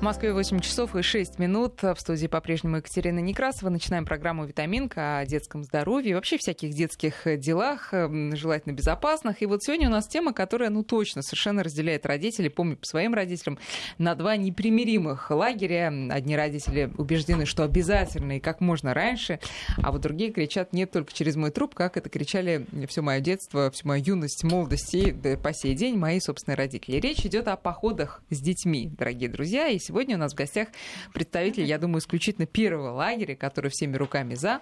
В Москве 8 часов и 6 минут. В студии по-прежнему Екатерина Некрасова. Начинаем программу «Витаминка» о детском здоровье и вообще всяких детских делах, желательно безопасных. И вот сегодня у нас тема, которая, ну, точно совершенно разделяет родителей. Помню по своим родителям, на два непримиримых лагеря. Одни родители убеждены, что обязательно и как можно раньше, а вот другие кричат «нет только через мой труп», как это кричали все мое детство, всю мою юность, молодость и по сей день мои собственные родители. Речь идет о походах с детьми, дорогие друзья. И сегодня у нас в гостях представитель, я думаю, исключительно первого лагеря, который всеми руками за.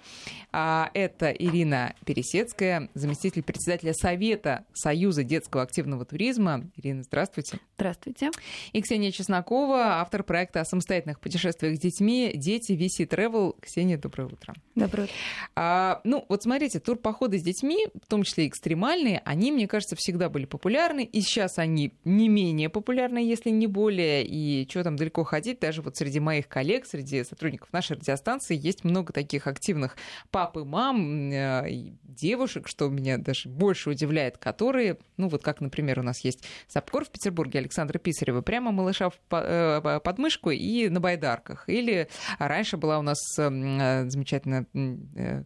А, это Ирина Пересецкая, заместитель председателя Совета Союза детского активного туризма. Ирина, здравствуйте. Здравствуйте. И Ксения Чеснокова, автор проекта о самостоятельных путешествиях с детьми «Дети VC Travel». Ксения, доброе утро. Доброе утро. А, ну, вот смотрите, турпоходы с детьми, в том числе экстремальные, они, мне кажется, всегда были популярны, и сейчас они не менее популярны, если не более, и что там далеко ходить, даже вот среди моих коллег, среди сотрудников нашей радиостанции есть много таких активных пап и мам, э, и девушек, что меня даже больше удивляет, которые, ну вот как, например, у нас есть Сапкор в Петербурге, Александра Писарева, прямо малыша в э, подмышку и на байдарках. Или раньше была у нас э, замечательная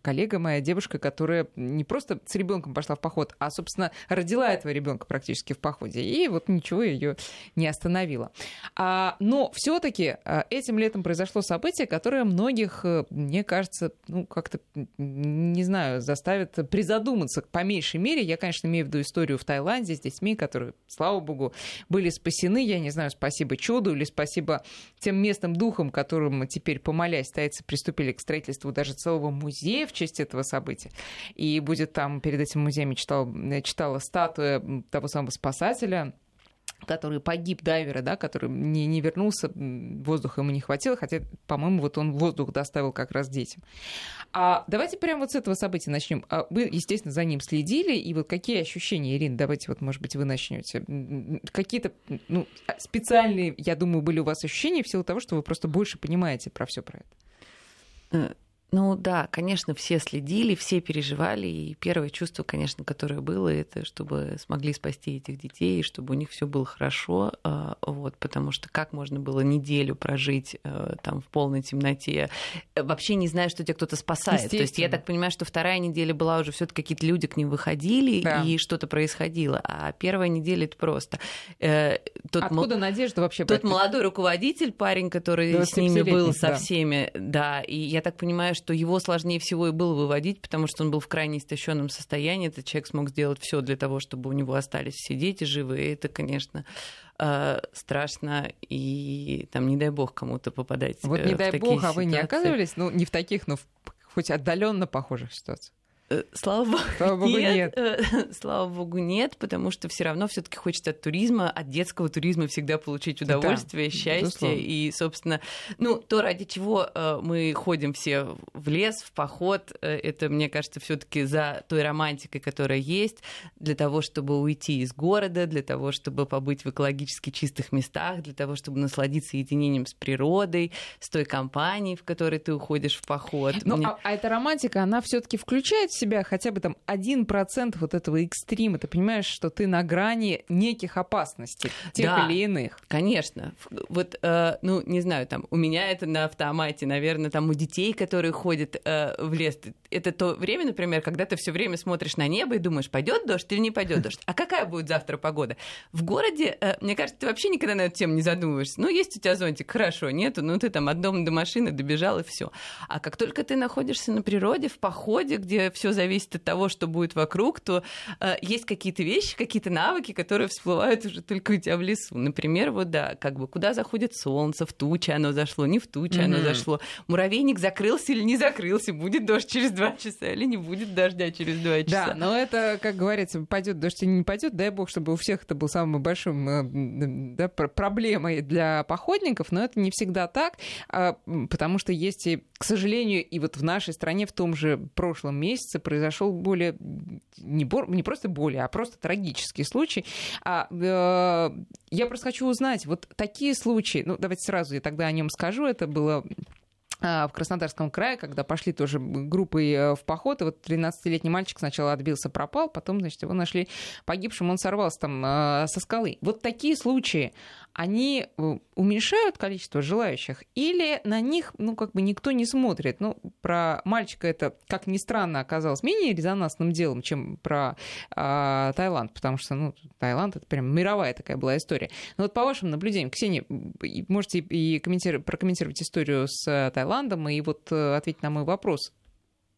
коллега моя, девушка, которая не просто с ребенком пошла в поход, а, собственно, родила этого ребенка практически в походе. И вот ничего ее не остановило. А, но все-таки а, этим летом произошло событие, которое многих, э, мне кажется, ну, как-то, не знаю, заставит призадуматься. По меньшей мере, я, конечно, имею в виду историю в Таиланде с детьми, которые, слава богу, были спасены. Я не знаю, спасибо чуду или спасибо тем местным духам, которым теперь, помолясь, тайцы приступили к строительству даже целого музея в честь этого события. И будет там, перед этим музеем читал, читала статуя того самого спасателя, который погиб, дайвера, да, который не, не вернулся, воздуха ему не хватило, хотя, по-моему, вот он воздух доставил как раз детям. А давайте прямо вот с этого события начнем. А вы, естественно, за ним следили, и вот какие ощущения, Ирина, давайте вот, может быть, вы начнете. Какие-то ну, специальные, я думаю, были у вас ощущения в силу того, что вы просто больше понимаете про все про это? Ну да, конечно, все следили, все переживали, и первое чувство, конечно, которое было, это чтобы смогли спасти этих детей, чтобы у них все было хорошо, а, вот, потому что как можно было неделю прожить э, там в полной темноте, э, вообще не зная, что тебя кто-то спасает. То есть я так понимаю, что вторая неделя была уже все таки какие-то люди к ним выходили, да. и что-то происходило, а первая неделя это просто. Э, тот Откуда м... надежда вообще? Тот молодой руководитель, парень, который с ними был, со всеми, да, и я так понимаю, что его сложнее всего и было выводить, потому что он был в крайне истощенном состоянии. Этот человек смог сделать все для того, чтобы у него остались все дети живы. И это, конечно, э, страшно и там не дай бог кому-то попадать. Вот не э, дай бог, а вы не оказывались, ну не в таких, но в хоть отдаленно похожих ситуациях? Э, слава богу, Слава богу нет. нет. Э, слава богу, нет, потому что все равно все-таки хочется от туризма, от детского туризма всегда получить удовольствие, да, счастье. Безусловно. И, собственно, ну, то, ради чего э, мы ходим все в лес, в поход, это, мне кажется, все-таки за той романтикой, которая есть, для того, чтобы уйти из города, для того, чтобы побыть в экологически чистых местах, для того, чтобы насладиться единением с природой, с той компанией, в которой ты уходишь в поход. Ну, мне... а, а эта романтика, она все-таки включает в себя хотя бы там один процент вот этого экстрима, ты понимаешь, что ты на грани неких опасностей, тех да, или иных. Конечно. Вот, э, ну, не знаю, там, у меня это на автомате, наверное, там у детей, которые ходят э, в лес, это то время, например, когда ты все время смотришь на небо и думаешь, пойдет дождь или не пойдет дождь. А какая будет завтра погода? В городе, э, мне кажется, ты вообще никогда на эту тему не задумываешься. Ну, есть у тебя зонтик, хорошо, нету, ну ты там от дома до машины добежал и все. А как только ты находишься на природе, в походе, где все зависит от того, что будет вокруг, то э, есть какие-то вещи, какие-то навыки, которые всплывают уже только у тебя в лесу. Например, вот да, как бы куда заходит солнце, в тучи оно зашло, не в тучи mm-hmm. оно зашло. Муравейник закрылся или не закрылся, будет дождь через два часа или не будет дождя через два часа. Да, но это, как говорится, пойдет дождь или не пойдет, дай бог, чтобы у всех это был самым большим э, да, проблемой для походников, но это не всегда так, а, потому что есть и, к сожалению, и вот в нашей стране в том же прошлом месяце произошел более, не, бор, не просто более, а просто трагический случай. А, э, я просто хочу узнать, вот такие случаи, ну давайте сразу я тогда о нем скажу, это было а, в Краснодарском крае, когда пошли тоже группой э, в поход, и вот 13-летний мальчик сначала отбился, пропал, потом, значит, его нашли погибшим, он сорвался там э, со скалы. Вот такие случаи, они э, уменьшают количество желающих или на них, ну, как бы никто не смотрит? Ну, про мальчика это, как ни странно, оказалось менее резонансным делом, чем про э, Таиланд, потому что, ну, Таиланд это прям мировая такая была история. Но вот по вашим наблюдениям, Ксения, можете и комментировать, прокомментировать историю с Таиландом и вот э, ответить на мой вопрос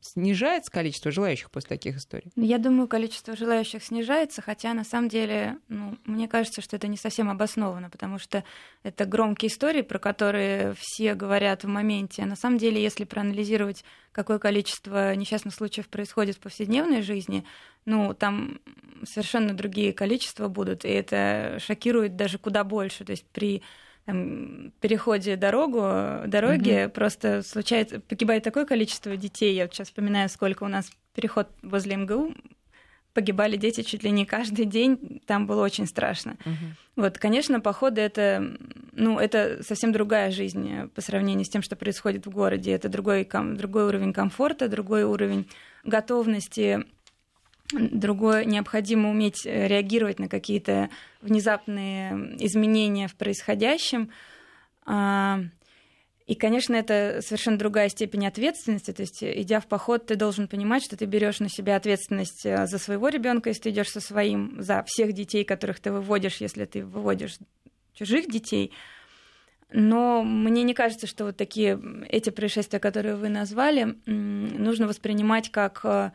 снижается количество желающих после таких историй? Ну, я думаю, количество желающих снижается, хотя на самом деле, ну, мне кажется, что это не совсем обосновано, потому что это громкие истории, про которые все говорят в моменте. А на самом деле, если проанализировать, какое количество несчастных случаев происходит в повседневной жизни, ну, там совершенно другие количества будут, и это шокирует даже куда больше. То есть при переходе дорогу, дороги, угу. просто случается, погибает такое количество детей. Я вот сейчас вспоминаю, сколько у нас переход возле МГУ, погибали дети чуть ли не каждый день, там было очень страшно. Угу. Вот, конечно, походы это, ну, это совсем другая жизнь по сравнению с тем, что происходит в городе. Это другой, другой уровень комфорта, другой уровень готовности Другое, необходимо уметь э, реагировать на какие-то внезапные изменения в происходящем. А, и, конечно, это совершенно другая степень ответственности. То есть, идя в поход, ты должен понимать, что ты берешь на себя ответственность э, за своего ребенка, если ты идешь со своим, за всех детей, которых ты выводишь, если ты выводишь чужих детей. Но мне не кажется, что вот такие эти происшествия, которые вы назвали, нужно воспринимать как э,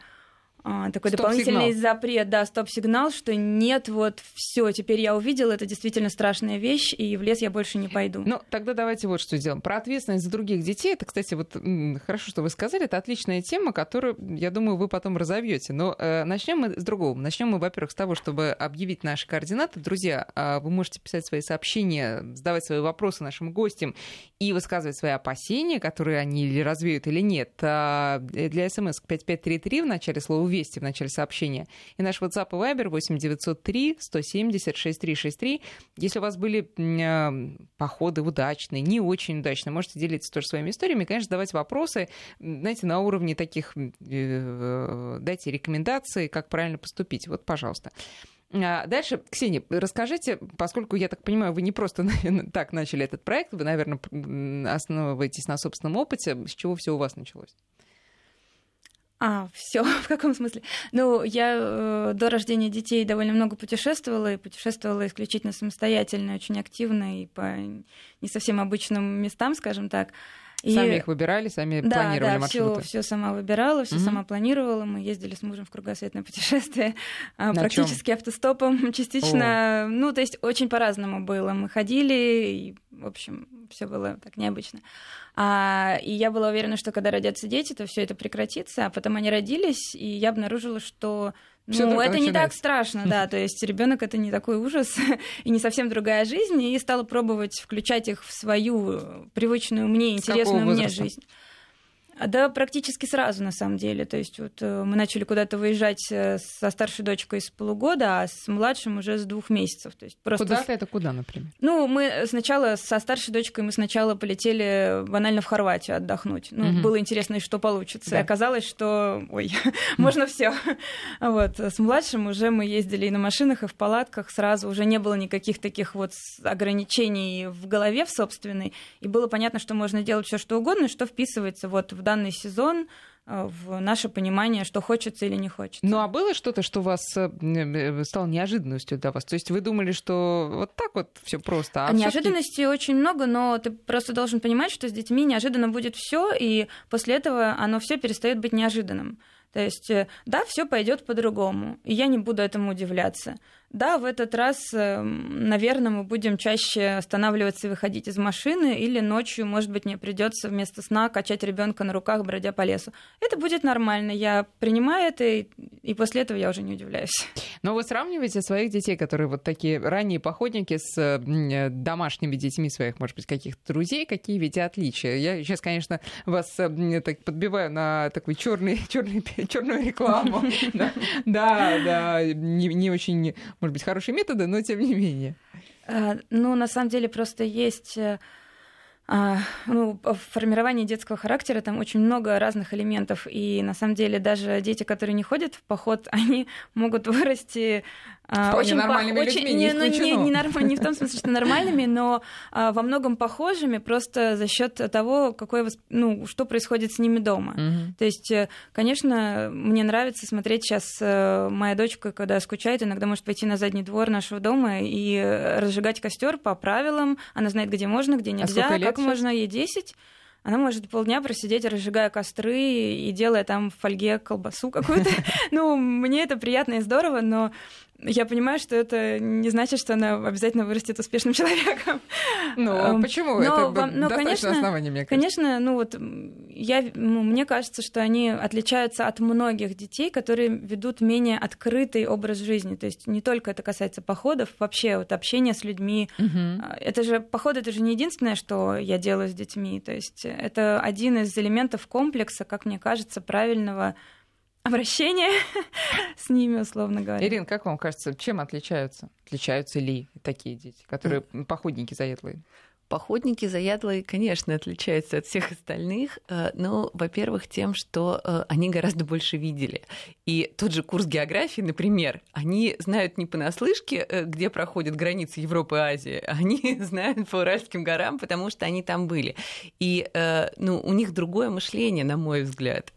а, такой дополнительный запрет, да, стоп-сигнал, что нет, вот все, теперь я увидел, это действительно страшная вещь, и в лес я больше не пойду. Ну, тогда давайте вот что сделаем. Про ответственность за других детей, это, кстати, вот хорошо, что вы сказали, это отличная тема, которую, я думаю, вы потом разовьете. Но э, начнем мы с другого. Начнем мы, во-первых, с того, чтобы объявить наши координаты. Друзья, э, вы можете писать свои сообщения, задавать свои вопросы нашим гостям и высказывать свои опасения, которые они или развеют, или нет. А для смс 5533 в начале слова «Вести» в начале сообщения. И наш WhatsApp и Viber 8903 170 6363. Если у вас были э, походы удачные, не очень удачные, можете делиться тоже своими историями. Конечно, задавать вопросы, знаете, на уровне таких, э, дайте рекомендации, как правильно поступить. Вот, пожалуйста. А, дальше, Ксения, расскажите, поскольку, я так понимаю, вы не просто так начали этот проект, вы, наверное, основываетесь на собственном опыте, с чего все у вас началось? А, все, в каком смысле? Ну, я э, до рождения детей довольно много путешествовала, и путешествовала исключительно самостоятельно, очень активно и по не совсем обычным местам, скажем так. И... Сами их выбирали, сами да, планировали да, маршруты? все сама выбирала, все угу. сама планировала. Мы ездили с мужем в кругосветное путешествие, а, На практически чем? автостопом, частично. О. Ну, то есть очень по-разному было. Мы ходили, и, в общем, все было так необычно. А, и я была уверена, что когда родятся дети, то все это прекратится. А потом они родились, и я обнаружила, что Всё ну, это не так страшно, да. То есть ребенок это не такой ужас и не совсем другая жизнь. И стала пробовать включать их в свою привычную мне, интересную мне жизнь. Да, практически сразу, на самом деле. То есть вот э, мы начали куда-то выезжать э, со старшей дочкой с полугода, а с младшим уже с двух месяцев. То есть просто... Куда-то это куда, например? Ну, мы сначала со старшей дочкой мы сначала полетели банально в Хорватию отдохнуть. Ну, угу. было интересно, что получится. Да. И оказалось, что, ой, можно все. Вот. С младшим уже мы ездили и на машинах, и в палатках. Сразу уже не было никаких таких вот ограничений в голове в собственной. И было понятно, что можно делать все что угодно, что вписывается вот в данный сезон э, в наше понимание, что хочется или не хочется. Ну а было что-то, что вас э, э, стало неожиданностью для вас? То есть вы думали, что вот так вот все просто? А Неожиданностей очень много, но ты просто должен понимать, что с детьми неожиданно будет все, и после этого оно все перестает быть неожиданным. То есть, да, все пойдет по-другому, и я не буду этому удивляться. Да, в этот раз, эм, наверное, мы будем чаще останавливаться и выходить из машины, или ночью, может быть, мне придется вместо сна качать ребенка на руках, бродя по лесу. Это будет нормально. Я принимаю это, и после этого я уже не удивляюсь. Но вы сравниваете своих детей, которые вот такие ранние походники, с э, домашними детьми своих, может быть, каких-то друзей, какие ведь отличия? Я сейчас, конечно, вас э, так подбиваю на такую черную рекламу. Да, да, не очень может быть, хорошие методы, но тем не менее. А, ну, на самом деле, просто есть э, а, ну, в формировании детского характера там очень много разных элементов, и на самом деле даже дети, которые не ходят в поход, они могут вырасти а, очень нормальными очень, людьми, не, ну, не, не, норм, не в том смысле, что нормальными, но а, во многом похожими просто за счет того, какое, ну, что происходит с ними дома. Мгм. То есть, э, конечно, мне нравится смотреть сейчас э, моя дочка, когда скучает, иногда может пойти на задний двор нашего дома и разжигать костер по правилам. Она знает, где можно, где нельзя, сколько лет как щас? можно, ей 10. Она может полдня просидеть, разжигая костры и делая там в фольге колбасу какую-то. Ну, мне это приятно и здорово, но я понимаю, что это не значит, что она обязательно вырастет успешным человеком. Ну, Эм, почему? но Это вам- но, достаточно конечно, оснований, мне кажется. Конечно, ну вот я, ну, мне кажется, что они отличаются от многих детей, которые ведут менее открытый образ жизни. То есть не только это касается походов, вообще вот общение с людьми. А, Это же поход, это же не единственное, что я делаю с детьми. То есть это один из элементов комплекса, как мне кажется, правильного обращения с ними, условно говоря. Ирина, как вам кажется, чем отличаются? Отличаются ли такие дети, которые походники заядлые? Походники заядлые, конечно, отличаются от всех остальных, э, но, во-первых, тем, что э, они гораздо больше видели. И тот же курс географии, например, они знают не понаслышке, э, где проходят границы Европы и Азии, они знают по Уральским горам, потому что они там были. И ну, у них другое мышление, на мой взгляд,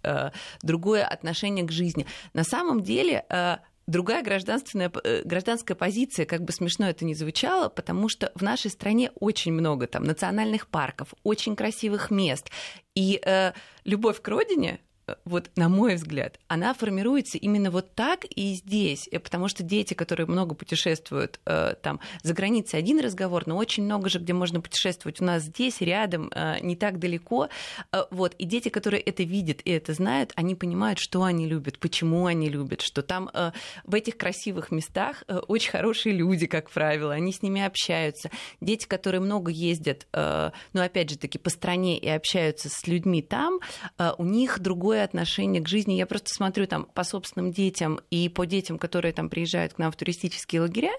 другое отношение к жизни. На самом деле другая гражданственная, э, гражданская позиция, как бы смешно это ни звучало, потому что в нашей стране очень много там национальных парков, очень красивых мест. И э, любовь к родине, вот на мой взгляд, она формируется именно вот так и здесь, Э, потому что дети, которые много путешествуют э, там за границей, один разговор, но очень много же, где можно путешествовать. У нас здесь, рядом, э, не так далеко, Э, вот, и дети, которые это видят и это знают, они понимают, что они любят, почему они любят, что там э, в этих красивых местах э, очень хорошие люди, как правило, они с ними общаются. Дети, которые много ездят, э, ну, опять же таки, по стране и общаются с людьми там, э, у них другое отношение к жизни. Я просто смотрю там по собственным детям и по детям, которые там приезжают к нам в туристические лагеря,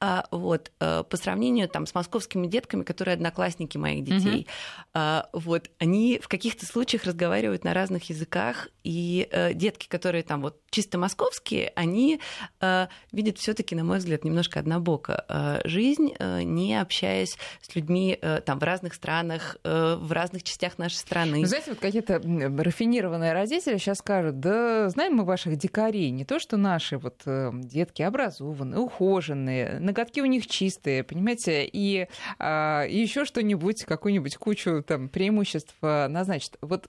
а, вот, э, по сравнению там с московскими детками, которые одноклассники моих детей. А, Вот, они в каких-то случаях разговаривают на разных языках, и э, детки, которые там вот чисто московские, они э, видят все таки на мой взгляд, немножко однобоко жизнь, не общаясь с людьми там в разных странах, в разных частях нашей страны. Ну, знаете, вот какие-то рафинированные родители сейчас скажут, да знаем мы ваших дикарей, не то что наши вот э, детки образованные, ухоженные, ноготки у них чистые, понимаете, и, еще что-нибудь, какую-нибудь кучу там преимуществ а, назначат. Вот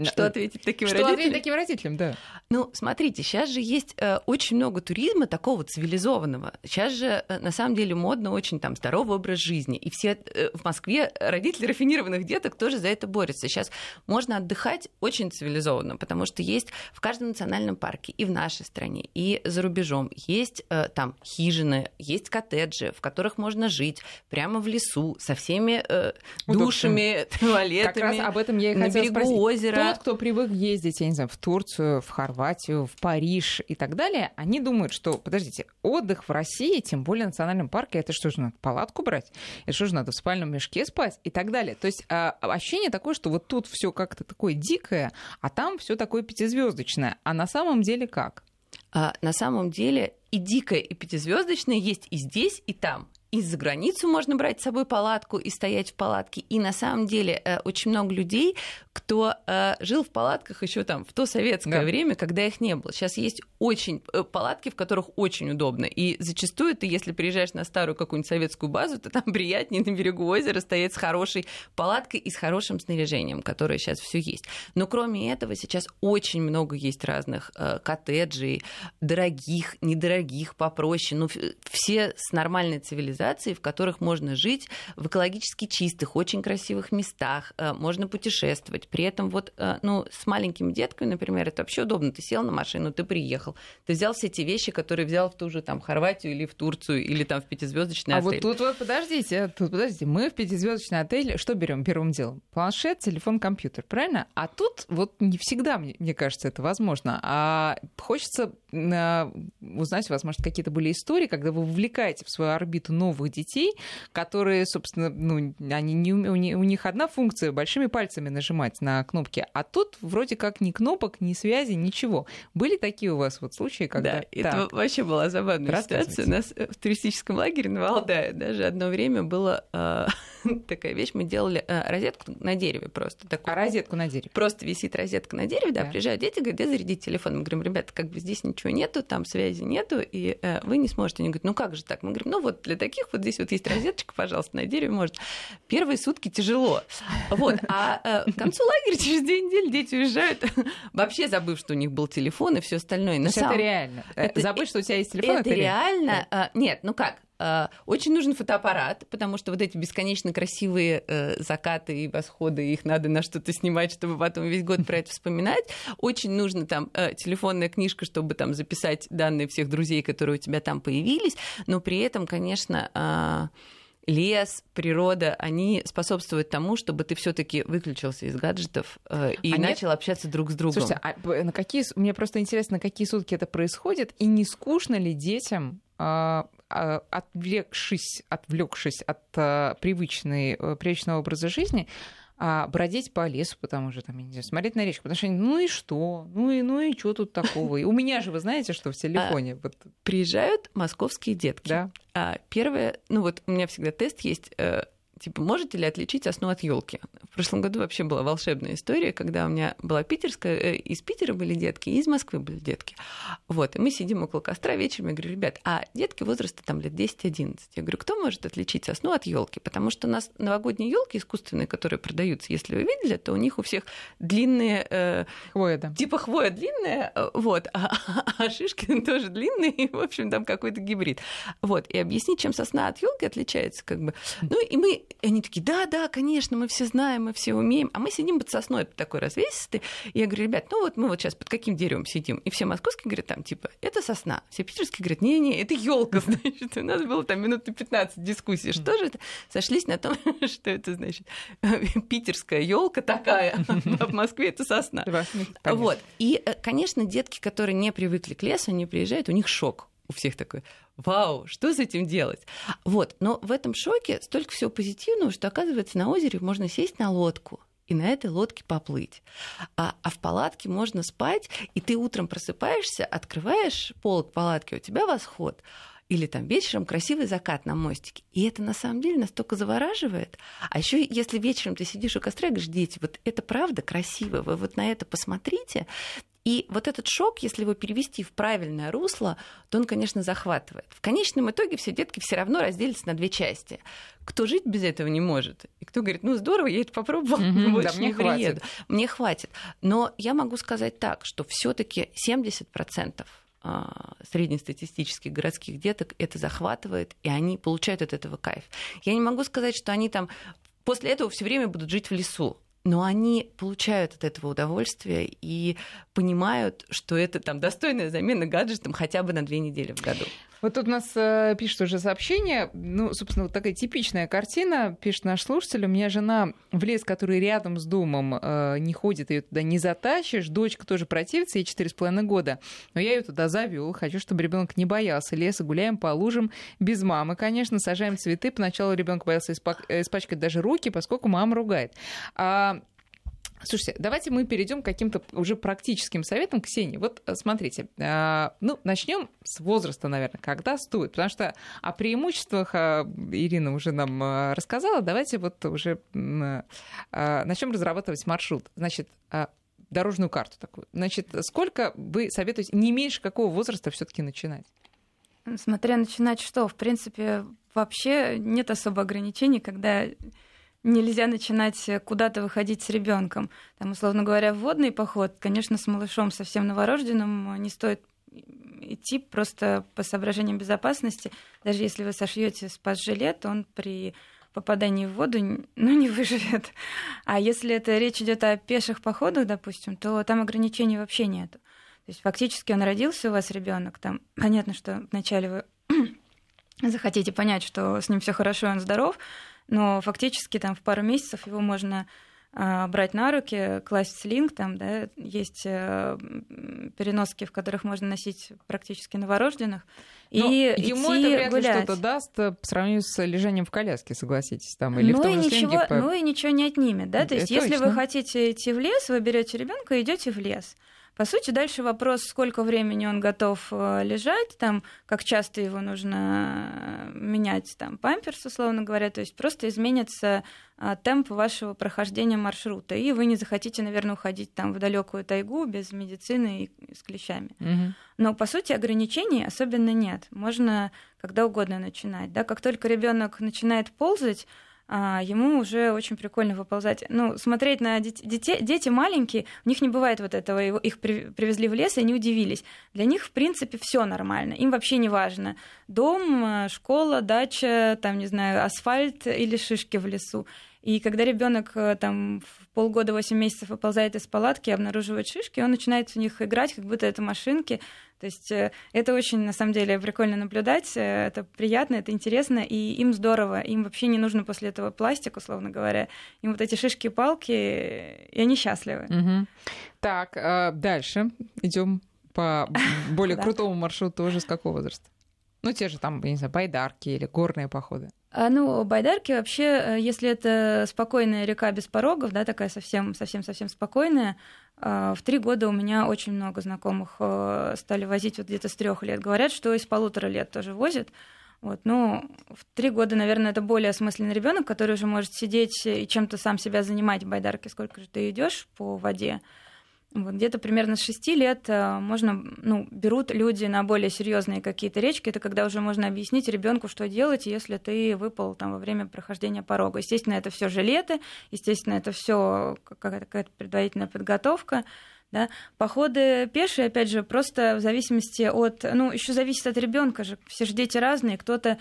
Что ответить таким что родителям? ответить таким родителям, да. Ну, смотрите, сейчас же есть э, очень много туризма такого цивилизованного. Сейчас же э, на самом деле модно очень там здоровый образ жизни. И все э, в Москве родители рафинированных деток тоже за это борются. Сейчас можно отдыхать очень цивилизованно, потому что есть в каждом национальном парке и в нашей стране, и за рубежом есть э, там хижины, есть коттеджи, в которых можно жить прямо в лесу со всеми э, душами, туалетами. Как раз об этом я и на берегу спросить. озера. Тот, кто привык ездить, я не знаю, в Турцию, в Хорватию, в Париж и так далее, они думают, что, подождите, отдых в России, тем более в национальном парке, это что же надо палатку брать? Это что же надо в спальном мешке спать и так далее? То есть а, ощущение такое, что вот тут все как-то такое дикое, а там все такое пятизвездочное. А на самом деле как? А, на самом деле и дикое, и пятизвездочное есть и здесь, и там. И за границу можно брать с собой палатку и стоять в палатке. И на самом деле э, очень много людей, кто э, жил в палатках еще там в то советское Да. время, когда их не было. Сейчас есть очень э, палатки, в которых очень удобно. И зачастую ты, если приезжаешь на старую какую-нибудь советскую базу, то там приятнее на берегу озера стоять с хорошей палаткой и с хорошим снаряжением, которое сейчас все есть. Но кроме этого сейчас очень много есть разных коттеджей, дорогих, недорогих, попроще, ну, все с нормальной цивилизацией, в которых можно жить в экологически чистых, очень красивых местах, э, можно путешествовать. При этом вот, э, ну, с маленькими детками, например, это вообще удобно. Ты сел на машину, ты приехал, ты взял все те вещи, которые взял в ту же там Хорватию или в Турцию, или там в пятизвездочный А отель. вот тут вот подождите, тут подождите, мы в пятизвездочный отель что берем первым делом? Планшет, телефон, компьютер, правильно? А тут вот не всегда, мне, мне кажется, это возможно. А хочется э, узнать, возможно, какие-то были истории, когда вы вовлекаете в свою орбиту новых новых детей, которые, собственно, ну, они не, у них одна функция большими пальцами нажимать на кнопки, а тут вроде как ни кнопок, ни связи, ничего. Были такие у вас вот случаи, когда... Да, это вообще была забавная ситуация. У нас в туристическом лагере на Валдае даже одно время было э, такая вещь, мы делали э, розетку на дереве просто. Такую. А розетку на дереве? Просто висит розетка на дереве, да, да. приезжают дети, говорят, где зарядить телефон? Мы говорим, ребята, как бы здесь ничего нету, там связи нету, и э, вы не сможете. Они говорят, ну как же так? Мы говорим, ну вот для таких вот здесь вот есть розеточка, пожалуйста, на дереве может. Первые сутки тяжело. Вот. А э, к концу лагеря через две недели дети уезжают, вообще забыв, что у них был телефон и все остальное. На самом... это реально. Это, Забыть, что у тебя есть телефон, это, это реально. Да. Нет, ну как? А, очень нужен фотоаппарат, потому что вот эти бесконечно красивые э, закаты и восходы, их надо на что-то снимать, чтобы потом весь год про это вспоминать. Очень нужна там э, телефонная книжка, чтобы там записать данные всех друзей, которые у тебя там появились. Но при этом, конечно, а, лес, природа, они способствуют тому, чтобы ты все-таки выключился из гаджетов э, и а начал нет? общаться друг с другом. Слушайте, а на какие, мне просто интересно, на какие сутки это происходит, и не скучно ли детям а, отвлекшись, отвлекшись от а, привычной, э, привычного образа жизни, а бродить по лесу, потому что там, я не знаю, смотреть на речку, потому что ну и что, ну и, ну и что тут такого? И у меня же, вы знаете, что в телефоне. А, вот. Приезжают московские детки. Да. А, первое, ну вот у меня всегда тест есть, э, типа, можете ли отличить осну от елки? В прошлом году вообще была волшебная история, когда у меня была питерская, э, из Питера были детки, и из Москвы были детки. Вот, и мы сидим около костра вечером, я говорю, ребят, а детки возраста там лет 10-11. Я говорю, кто может отличить осну от елки? Потому что у нас новогодние елки искусственные, которые продаются, если вы видели, то у них у всех длинные... Э, хвоя, да. Типа хвоя длинная, э, вот, а, а шишки тоже длинные, и, в общем, там какой-то гибрид. Вот, и объяснить, чем сосна от елки отличается, как бы. Ну, и мы и они такие, да, да, конечно, мы все знаем, мы все умеем. А мы сидим под сосной такой развесистый. И я говорю, ребят, ну вот мы вот сейчас под каким деревом сидим? И все московские говорят, там, типа, это сосна. Все питерские говорят, не-не, это елка, значит. У нас было там минут на 15 дискуссий. Что же это? Сошлись на том, что это значит. Питерская елка такая, а в Москве это сосна. Вот. И, э, конечно, детки, которые не привыкли к лесу, они приезжают, у них шок у всех такой, вау, что с этим делать? Вот, но в этом шоке столько всего позитивного, что, оказывается, на озере можно сесть на лодку, и на этой лодке поплыть. А, а в палатке можно спать, и ты утром просыпаешься, открываешь полок палатки, у тебя восход. Или там вечером красивый закат на мостике. И это на самом деле настолько завораживает. А еще если вечером ты сидишь у костра и говоришь, дети, вот это правда красиво, вы вот на это посмотрите. И вот этот шок, если его перевести в правильное русло, то он, конечно, захватывает. В конечном итоге все детки все равно разделятся на две части. Кто жить без этого не может, и кто говорит, ну здорово, я это попробовал, mm-hmm, больше да, мне не хватит. Мне хватит. Но я могу сказать так, что все-таки 70% а, среднестатистических городских деток это захватывает, и они получают от этого кайф. Я не могу сказать, что они там после этого все время будут жить в лесу но они получают от этого удовольствие и понимают, что это там достойная замена гаджетам хотя бы на две недели в году. Вот тут у нас э, пишет уже сообщение. Ну, собственно, вот такая типичная картина, пишет наш слушатель. У меня жена в лес, который рядом с домом, э, не ходит, ее туда не затащишь. Дочка тоже противится, ей четыре с половиной года. Но я ее туда завел. Хочу, чтобы ребенок не боялся леса. Гуляем по лужам без мамы, конечно. Сажаем цветы. Поначалу ребенок боялся испачкать даже руки, поскольку мама ругает. А Слушайте, давайте мы перейдем к каким-то уже практическим советам. Ксении, вот э, смотрите, э, ну, начнем с возраста, наверное, когда стоит, потому что о преимуществах э, Ирина уже нам рассказала, давайте вот уже начнем разрабатывать маршрут. Значит, дорожную карту такую. Значит, сколько вы советуете, не меньше какого возраста все-таки начинать? Смотря начинать что, в принципе, вообще нет особо ограничений, когда нельзя начинать куда-то выходить с ребенком. Там, условно говоря, водный поход, конечно, с малышом совсем новорожденным не стоит идти просто по соображениям безопасности. Даже если вы сошьете спас-жилет, он при попадании в воду ну, не выживет. А если это речь идет о пеших походах, допустим, то там ограничений вообще нет. То есть фактически он родился у вас ребенок, там понятно, что вначале вы захотите понять, что с ним все хорошо, он здоров, но фактически там в пару месяцев его можно а, брать на руки, класть слинг, там, да, есть э, переноски, в которых можно носить практически новорожденных, но и ему идти это вряд гулять. ли что-то даст э, по сравнению с лежанием в коляске, согласитесь, там, или ну в том и же ничего, слинге по... Ну и ничего не отнимет, да, то есть это если точно. вы хотите идти в лес, вы берете ребенка и идете в лес. По сути, дальше вопрос, сколько времени он готов э, лежать, там, как часто его нужно э, менять, там, памперс, условно говоря, то есть просто изменится э, темп вашего прохождения маршрута, и вы не захотите, наверное, уходить там в далекую тайгу без медицины и с клещами. Угу. Но, по сути, ограничений особенно нет. Можно когда угодно начинать. Да? Как только ребенок начинает ползать, ему уже очень прикольно выползать. Ну, смотреть на детей, дети маленькие, у них не бывает вот этого, их привезли в лес, и они удивились. Для них, в принципе, все нормально, им вообще не важно. Дом, э, школа, дача, там, не знаю, асфальт или шишки в лесу. И когда ребенок э, там полгода, 8 месяцев выползает из палатки и обнаруживает шишки, он начинает в них играть, как будто это машинки. То есть э, это очень, на самом деле, прикольно наблюдать, э, это приятно, это интересно, и им здорово. Им вообще не нужно после этого пластик, условно говоря. Им вот эти шишки и палки, и они счастливы. Угу. Так, дальше идем по более крутому маршруту уже с какого возраста? Ну, те же там, я не знаю, байдарки или горные походы. А, ну, байдарки вообще, э, если это спокойная река без порогов, да, такая совсем, совсем, совсем спокойная, а, в три года у меня очень много знакомых э, стали возить вот где-то с трех лет. Говорят, что из полутора лет тоже возят. Вот, ну, в три года, наверное, это более осмысленный ребенок, который уже может сидеть и чем-то сам себя занимать в байдарке, сколько же ты идешь по воде. Вот, где-то примерно с 6 лет э, можно, ну, берут люди на более серьезные какие-то речки. Это когда уже можно объяснить ребенку, что делать, если ты выпал там во время прохождения порога. Естественно, это все жилеты, естественно, это все какая-то предварительная подготовка. Да? Походы пешие, опять же, просто в зависимости от... Ну, еще зависит от ребенка же. Все же дети разные. Кто-то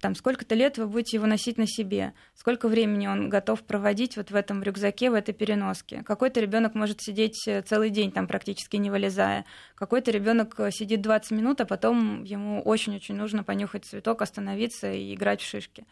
там сколько-то лет вы будете его носить на себе, сколько времени он готов проводить вот в этом рюкзаке, в этой переноске. Какой-то ребенок может сидеть э, целый день там практически не вылезая, какой-то ребенок э, сидит 20 минут, а потом ему очень-очень нужно понюхать цветок, остановиться и играть в шишки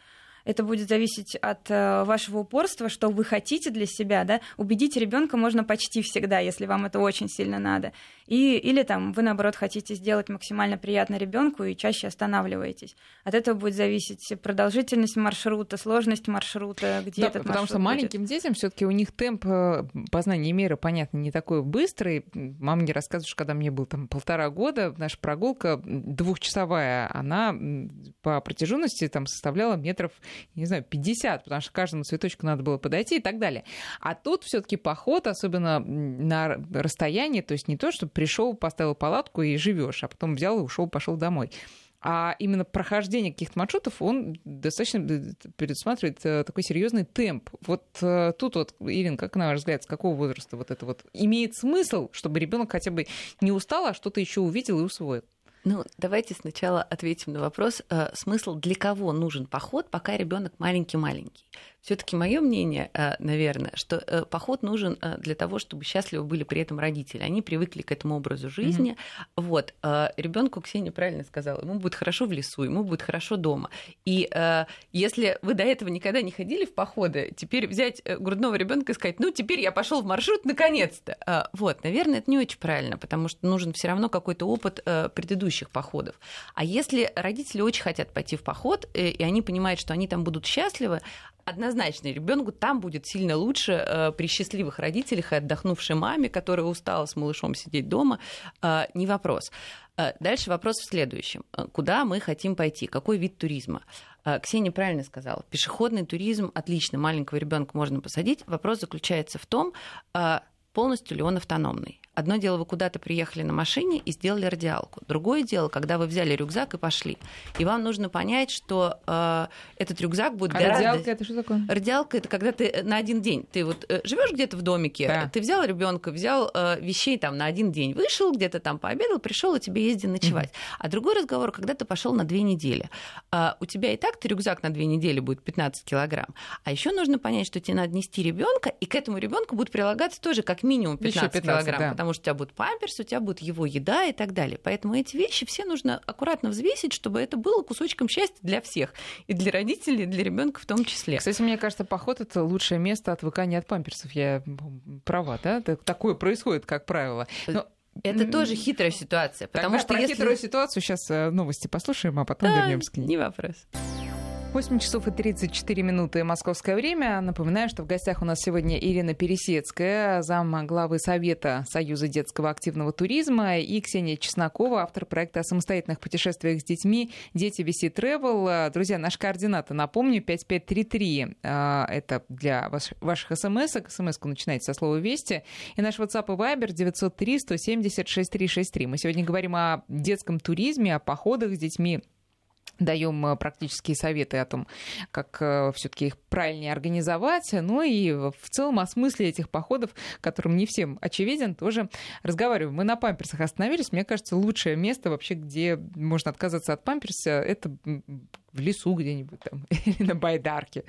это будет зависеть от э, вашего упорства, что вы хотите для себя, да, убедить ребенка можно почти всегда, если вам это очень сильно надо. И, или там вы, наоборот, хотите сделать максимально приятно ребенку и чаще останавливаетесь. От этого будет зависеть продолжительность маршрута, сложность маршрута, где да, этот потому маршрут что маленьким будет. детям все-таки у них темп э, познания мира, понятно, не такой быстрый. Мама мне рассказывает, что когда мне было там полтора года, наша прогулка двухчасовая, она по протяженности там составляла метров не знаю, 50, потому что каждому цветочку надо было подойти и так далее. А тут все-таки поход, особенно на расстоянии, то есть не то, что пришел, поставил палатку и живешь, а потом взял и ушел, пошел домой а именно прохождение каких-то маршрутов, он достаточно предусматривает э, такой серьезный темп. Вот э, тут вот, Ирин, как на ваш взгляд, с какого возраста вот это вот имеет смысл, чтобы ребенок хотя бы не устал, а что-то еще увидел и усвоил? Ну, давайте сначала ответим на вопрос, э, смысл для кого нужен поход, пока ребенок маленький-маленький. Все-таки мое мнение, э, наверное, что э, поход нужен э, для того, чтобы счастливы были при этом родители. Они привыкли к этому образу жизни. Mm-hmm. Вот. Ребенку Ксения правильно сказала, ему будет хорошо в лесу, ему будет хорошо дома. И если вы до этого никогда не ходили в походы, теперь взять грудного ребенка и сказать, ну, теперь я пошел в маршрут, наконец-то. Вот, наверное, это не очень правильно, потому что нужен все равно какой-то опыт предыдущих походов. А если родители очень хотят пойти в поход, и они понимают, что они там будут счастливы, однозначно ребенку там будет сильно лучше э, при счастливых родителях и отдохнувшей маме, которая устала с малышом сидеть дома, э, не вопрос. Э, дальше вопрос в следующем. Э, куда мы хотим пойти? Какой вид туризма? Э, Ксения правильно сказала. Пешеходный туризм отлично, маленького ребенка можно посадить. Вопрос заключается в том, полностью ли он автономный. Одно дело, вы куда-то приехали на машине и сделали радиалку. Другое дело, когда вы взяли рюкзак и пошли. И вам нужно понять, что э, этот рюкзак будет а гораздо... радиалка это что такое? Радиалка это когда ты на один день. Ты вот э, живешь где-то в домике, да. ты взял ребенка, взял э, вещей там на один день, вышел где-то там пообедал, пришел и тебе езди ночевать. Mm-hmm. А другой разговор, когда ты пошел на две недели. Э, у тебя и так ты рюкзак на две недели будет 15 килограмм. А еще нужно понять, что тебе надо нести ребенка, и к этому ребенку будет прилагаться тоже как минимум 15, 15 килограмм, да. потому потому что у тебя будет памперс, у тебя будет его еда и так далее. Поэтому эти вещи все нужно аккуратно взвесить, чтобы это было кусочком счастья для всех. И для родителей, и для ребенка в том числе. Кстати, мне кажется, поход это лучшее место отвыкания от памперсов. Я права, да? Такое происходит, как правило. Но это тоже хитрая ситуация. Потому Тогда что про если... хитрую ситуацию сейчас э, новости послушаем, а потом Да, вернемся к ней. Не вопрос. 8 часов и 34 минуты московское время. Напоминаю, что в гостях у нас сегодня Ирина Пересецкая, зам главы Совета Союза детского активного туризма, и Ксения Чеснокова, автор проекта о самостоятельных путешествиях с детьми «Дети VC Travel». Друзья, наши координаты, напомню, 5533. а, Это для ваш- ваших смс-ок. СМС-ку начинайте со слова «Вести». И наш WhatsApp и Viber 903 170 6363. Мы сегодня говорим о детском туризме, о походах с детьми даем э, практические советы о том, как все-таки их правильнее организовать. Ну и в целом о смысле этих походов, которым не всем очевиден, тоже разговариваем. Мы на памперсах остановились. Мне кажется, лучшее место вообще, где можно отказаться от памперса, это в лесу где-нибудь там или на байдарке.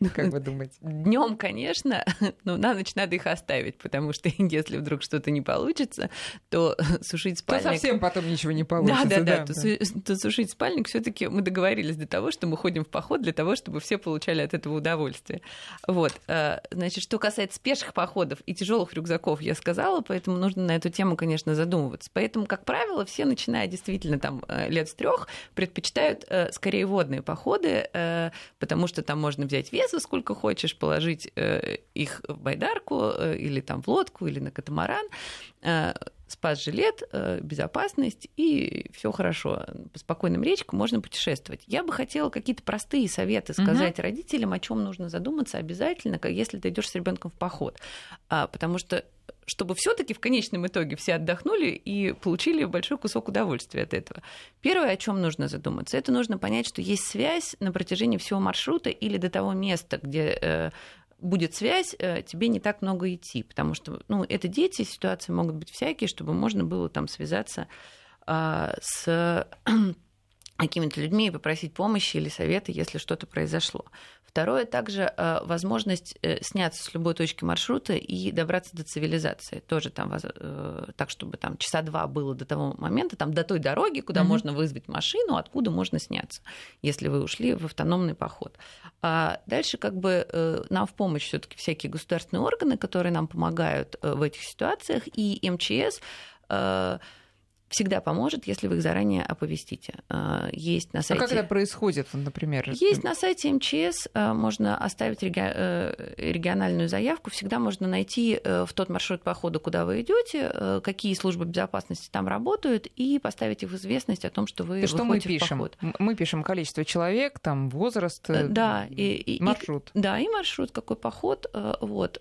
Ну, как вы думаете? Днем, конечно, но на ночь надо их оставить, потому что если вдруг что-то не получится, то сушить То спальник... совсем потом ничего не Да, получится. да, да. То, то сушить спальник все-таки мы договорились для того, что мы ходим в поход для того, чтобы все получали от этого удовольствие. Вот. э, Значит, что касается пеших походов и тяжелых рюкзаков, я сказала, поэтому нужно на эту тему, конечно, задумываться. Поэтому, как правило, все, начиная действительно там э, лет с трех, предпочитают э, скорее водные походы, э, потому что там можно взять весы сколько хочешь, положить э, их в байдарку э, или там в лодку или на катамаран, спас-жилет, безопасность, и все хорошо. По спокойным речкам можно путешествовать. Я бы хотела какие-то простые советы сказать родителям, о чем нужно задуматься обязательно, если ты идешь с ребенком в поход. А, потому что чтобы все-таки в конечном итоге все отдохнули и получили большой кусок удовольствия от этого. Первое, о чем нужно задуматься, это нужно понять, что есть связь на протяжении всего маршрута или до того места, где э, будет связь, э, тебе не так много идти, потому что, ну, это дети, ситуации могут быть всякие, чтобы можно было там связаться а, с какими-то людьми и попросить помощи или совета, если что-то произошло. Второе также э, возможность э, сняться с любой точки маршрута и добраться до цивилизации. Тоже там э, так, чтобы там часа два было до того момента, там до той дороги, куда Мгм. можно вызвать машину, откуда можно сняться, если вы ушли в автономный поход. А дальше как бы нам в помощь все таки всякие государственные органы, которые нам помогают в этих ситуациях, и МЧС всегда поможет, если вы их заранее оповестите. Э, Есть на А сайте... как это происходит, например? Есть на сайте МЧС, э, можно оставить э, региональную заявку, всегда можно найти э, в тот маршрут похода, куда вы идете, э, какие службы безопасности там работают, и поставить их в известность о том, что вы И что мы выходите в пишем? поход. Мы пишем количество человек, там возраст, Да, и, и- и- маршрут. да, и маршрут, какой поход, вот.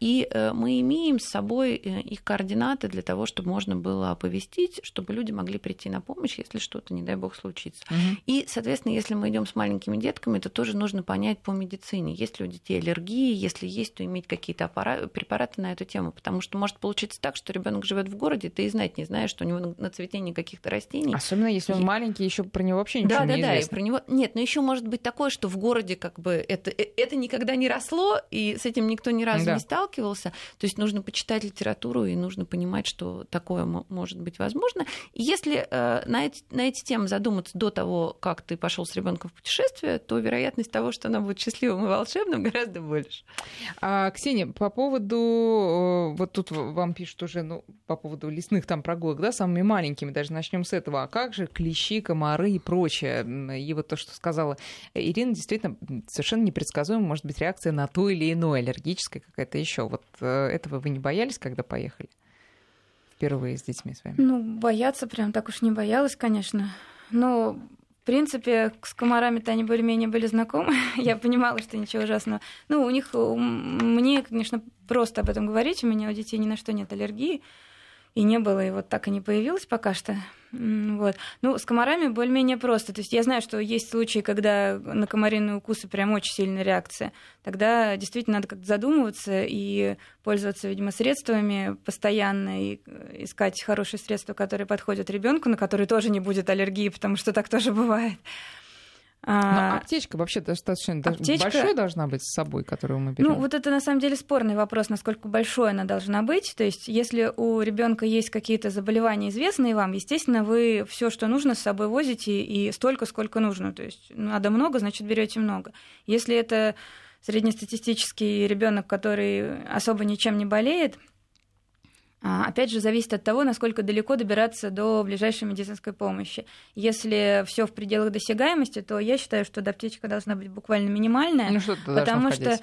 И мы имеем с собой их координаты для того, чтобы можно было оповестить, чтобы люди могли прийти на помощь, если что-то, не дай бог, случится. Мгм. И, соответственно, если мы идем с маленькими детками, то тоже нужно понять по медицине, есть ли у детей аллергии, если есть, то иметь какие-то препараты на эту тему, потому что может получиться так, что ребенок живет в городе, ты и знать не знаешь, что у него на- цветении каких-то растений. Особенно если он И- маленький, еще про него вообще ничего Да, не да, да, и известно. про него нет, но еще может быть такое, что в городе как бы это э, это никогда не росло и с этим никто ни разу Да. не сталкивался. То есть нужно почитать литературу и нужно понимать, что такое мо- может быть возможно. И если э, на эти на эти темы задуматься до того, как ты пошел с ребенком в путешествие, то вероятность того, что она будет счастливым и волшебным, гораздо больше. А, Ксения, по поводу, э, вот тут вам пишут уже, ну, по поводу лесных там прогулок, да, самыми маленькими, даже начнем с этого. А как же клещи, комары и прочее? И вот то, что сказала Ирина, действительно совершенно непредсказуема может быть реакция на то или иное, аллергическое какая-то еще. Вот э, этого вы не боялись, когда поехали? Впервые с детьми с вами. Ну, бояться прям так уж не боялась, конечно. Но, в принципе, с комарами-то они более-менее были знакомы. Я понимала, что ничего ужасного. Ну, у них, мне, конечно, просто об этом говорить. У меня у детей ни на что нет аллергии. И не было, и вот так и не появилось пока что. Вот. Ну, с комарами более-менее просто. То есть я знаю, что есть случаи, когда на комариные укусы прям очень сильная реакция. Тогда действительно надо как-то задумываться и пользоваться, видимо, средствами постоянно, и э, искать хорошие средства, которые подходят ребенку, на которые тоже не будет аллергии, потому что так тоже бывает. Но а, аптечка вообще достаточно аптечка... большой должна быть с собой, которую мы берем. Ну, вот это на самом деле спорный вопрос, насколько большой она должна быть. То есть, если у ребенка есть какие-то заболевания, известные вам, естественно, вы все, что нужно, с собой возите и столько, сколько нужно. То есть, надо много, значит, берете много. Если это среднестатистический ребенок, который особо ничем не болеет, опять же, зависит от того, насколько далеко добираться до ближайшей медицинской помощи. Если все в пределах досягаемости, то я считаю, что аптечка должна быть буквально минимальная, ну, что потому что а,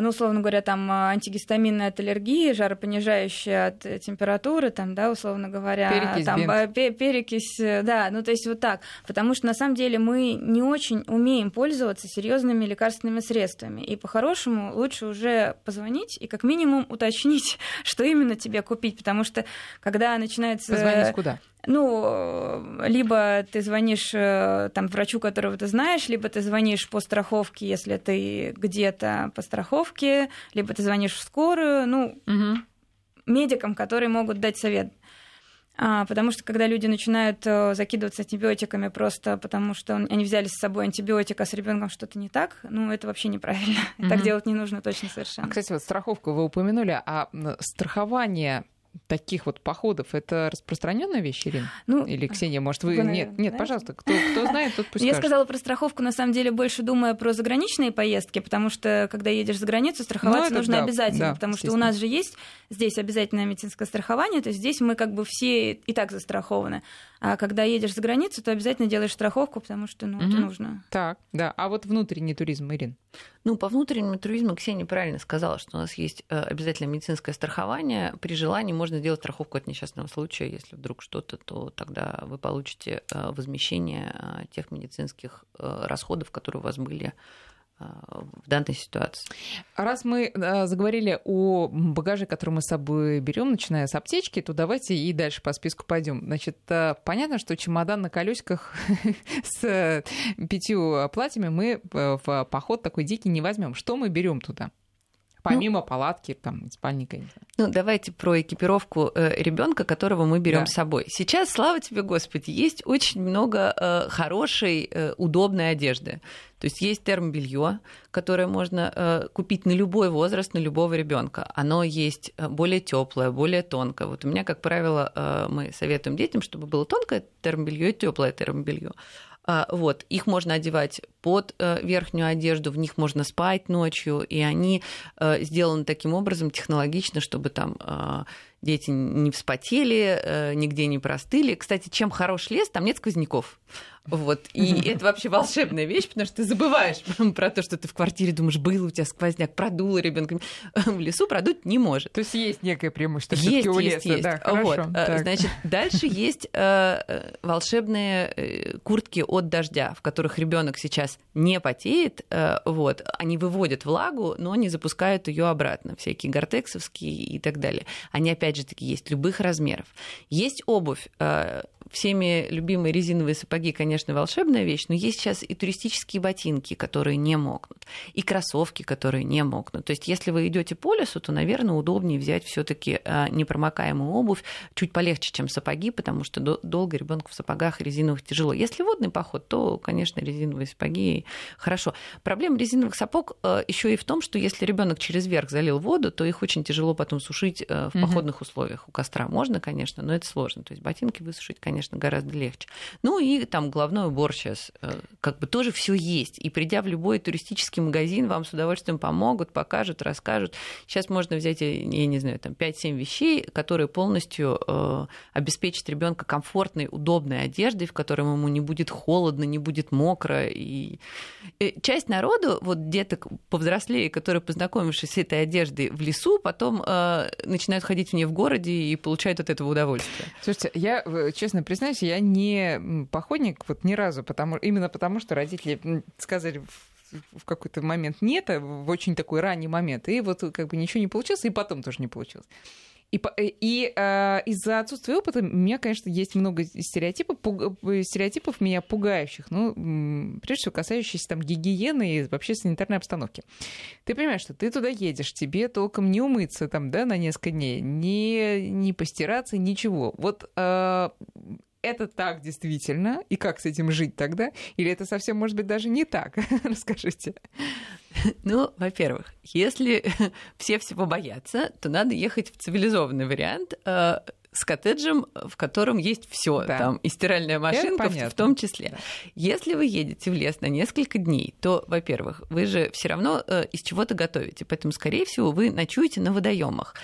ну, условно говоря, там а, антигистаминная от аллергии, жаропонижающая от температуры, там, да, условно говоря, перекись, там, перекись, э, да, ну, то есть вот так. Потому что на самом деле мы не очень умеем пользоваться серьезными лекарственными средствами. И по-хорошему лучше уже позвонить и как минимум уточнить, что именно тебе купить. Потому что когда начинается... Позвонить куда? Ну, либо ты звонишь э, там врачу, которого ты знаешь, либо ты звонишь по страховке, если ты где-то по страховке, либо ты звонишь в скорую, ну, угу. медикам, которые могут дать совет. А, потому что когда люди начинают э, закидываться антибиотиками просто потому, что они взяли с собой антибиотик, а с ребенком что-то не так, ну это вообще неправильно. Mm-hmm. Так делать не нужно точно совершенно. А, кстати, вот страховку вы упомянули, а страхование таких вот походов это распространенная вещь, Ирина? Ну, Или Ксения, может, вы... вы нет, нет, пожалуйста, кто, кто знает, тот пусть Я скажет. сказала про страховку, на самом деле, больше думая про заграничные поездки, потому что, когда едешь за границу, страховаться ну, нужно да, обязательно, да, потому что у нас же есть здесь обязательное медицинское страхование, то есть здесь мы как бы все и так застрахованы. А когда едешь за границу, то обязательно делаешь страховку, потому что ну, угу. это нужно. Так, да. А вот внутренний туризм, Ирин? Ну, по внутреннему туризму Ксения правильно сказала, что у нас есть э, обязательно медицинское страхование. При желании можно сделать страховку от несчастного случая. Если вдруг что-то, то тогда вы получите э, возмещение э, тех медицинских расходов, которые у вас были в данной ситуации. Раз мы э, заговорили о багаже, который мы с собой берем, начиная с аптечки, то давайте и дальше по списку пойдем. Значит, э, понятно, что чемодан на колесиках с пятью платьями мы э, в поход такой дикий не возьмем. Что мы берем туда? Помимо ну, палатки, там, спальника. Ну, давайте про экипировку э, ребенка, которого мы берем да. с собой. Сейчас, слава тебе, Господи, есть очень много э, хорошей, э, удобной одежды. То есть есть термобелье, которое можно э, купить на любой возраст, на любого ребенка. Оно есть э, более теплое, более тонкое. Вот у меня, как правило, э, мы советуем детям, чтобы было тонкое термобелье и теплое термобелье. А, вот, их можно одевать под э, верхнюю одежду, в них можно спать ночью, и они э, сделаны таким образом технологично, чтобы там а, дети не вспотели, э, нигде не простыли. Кстати, чем хорош лес, там нет сквозняков. Вот. И это вообще волшебная вещь, потому что ты забываешь про то, что ты в квартире думаешь, был у тебя сквозняк, продуло ребенка. В лесу продуть не может. То есть есть некое преимущество есть, у есть, леса. Есть. Да, хорошо. Вот. Так. Значит, дальше есть э, волшебные э, куртки от дождя, в которых ребенок сейчас не потеет. Э, вот. Они выводят влагу, но не запускают ее обратно. Всякие гортексовские и так далее. Они, опять же таки, есть любых размеров. Есть обувь всеми любимые резиновые сапоги, конечно, волшебная вещь, но есть сейчас и туристические ботинки, которые не мокнут, и кроссовки, которые не мокнут. То есть, если вы идете по лесу, то, наверное, удобнее взять все-таки а, непромокаемую обувь, чуть полегче, чем сапоги, потому что долго ребенку в сапогах резиновых тяжело. Если водный поход, то, конечно, резиновые сапоги хорошо. Проблема резиновых сапог а, еще и в том, что если ребенок через верх залил воду, то их очень тяжело потом сушить а, в походных условиях. У костра можно, конечно, но это сложно. То есть ботинки высушить, конечно, конечно, гораздо легче. Ну и там головной убор сейчас, э, как бы тоже все есть. И придя в любой туристический магазин, вам с удовольствием помогут, покажут, расскажут. Сейчас можно взять, я не знаю, там 5-7 вещей, которые полностью э, обеспечат ребенка комфортной, удобной одеждой, в которой ему не будет холодно, не будет мокро. И э, часть народу, вот деток повзрослее, которые, познакомившись с этой одеждой в лесу, потом э, начинают ходить в ней в городе и получают от этого удовольствие. Слушайте, я, честно признаюсь, я не походник вот ни разу, потому, именно потому, что родители сказали в какой-то момент нет, а в очень такой ранний момент, и вот как бы ничего не получилось, и потом тоже не получилось. И, э, и э, из-за отсутствия опыта у меня, конечно, есть много стереотипов, пуг, э, стереотипов меня пугающих, ну, прежде всего, касающихся там гигиены и вообще санитарной обстановки. Ты понимаешь, что ты туда едешь, тебе толком не умыться там, да, на несколько дней, не, не постираться, ничего. Вот э, это так действительно, и как с этим жить тогда? Или это совсем, может быть, даже не так? Расскажите. Ну, во-первых, если все всего боятся, то надо ехать в цивилизованный вариант э, с коттеджем, в котором есть все, да. там и стиральная машинка в, в том числе. Да. Если вы едете в лес на несколько дней, то, во-первых, вы же все равно э, из чего-то готовите, поэтому, скорее всего, вы ночуете на водоемах.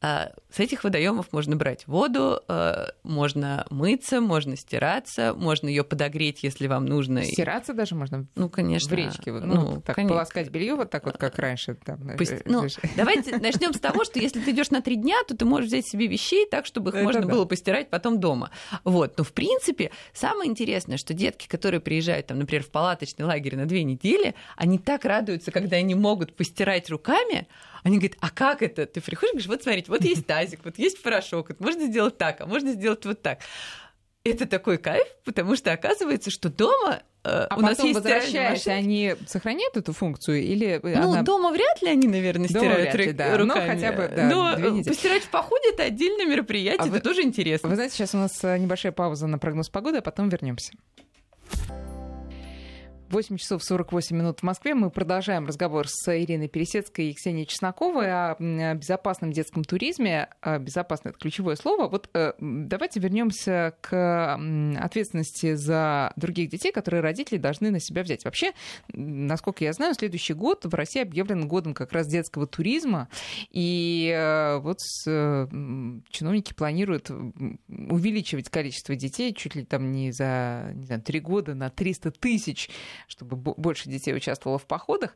А с этих водоемов можно брать воду, э, можно мыться, можно стираться, можно ее подогреть, если вам нужно. Стираться даже можно. Ну, конечно. В речке, ну, ну так конечно. полоскать белье вот так вот, как раньше. Там, Пусть, ну, давайте начнем с того, что если ты идешь на три дня, то ты можешь взять себе вещей так, чтобы Это можно да. было постирать потом дома. Вот, но в принципе самое интересное, что детки, которые приезжают, там, например, в палаточный лагерь на две недели, они так радуются, когда они могут постирать руками, они говорят, а как это? Ты приходишь, говоришь, вот смотрите, вот есть тазик, вот есть порошок, вот можно сделать так, а можно сделать вот так. Это такой кайф, потому что оказывается, что дома э, а у нас есть возвращаясь, они сохраняют эту функцию или ну она... дома вряд ли они, наверное, дома стирают ли, да. руками. Но хотя бы да, Но постирать в походе это отдельное мероприятие, а это вы... тоже интересно. Вы знаете, сейчас у нас э, небольшая пауза на прогноз погоды, а потом вернемся. 8 часов 48 минут в Москве. Мы продолжаем разговор с Ириной Пересецкой и Ксенией Чесноковой о безопасном детском туризме. Безопасное — это ключевое слово. Вот э, давайте вернемся к ответственности за других детей, которые родители должны на себя взять. Вообще, насколько я знаю, следующий год в России объявлен годом как раз детского туризма. И э, вот э, чиновники планируют увеличивать количество детей чуть ли там не за не знаю, три года на 300 тысяч чтобы больше детей участвовало в походах.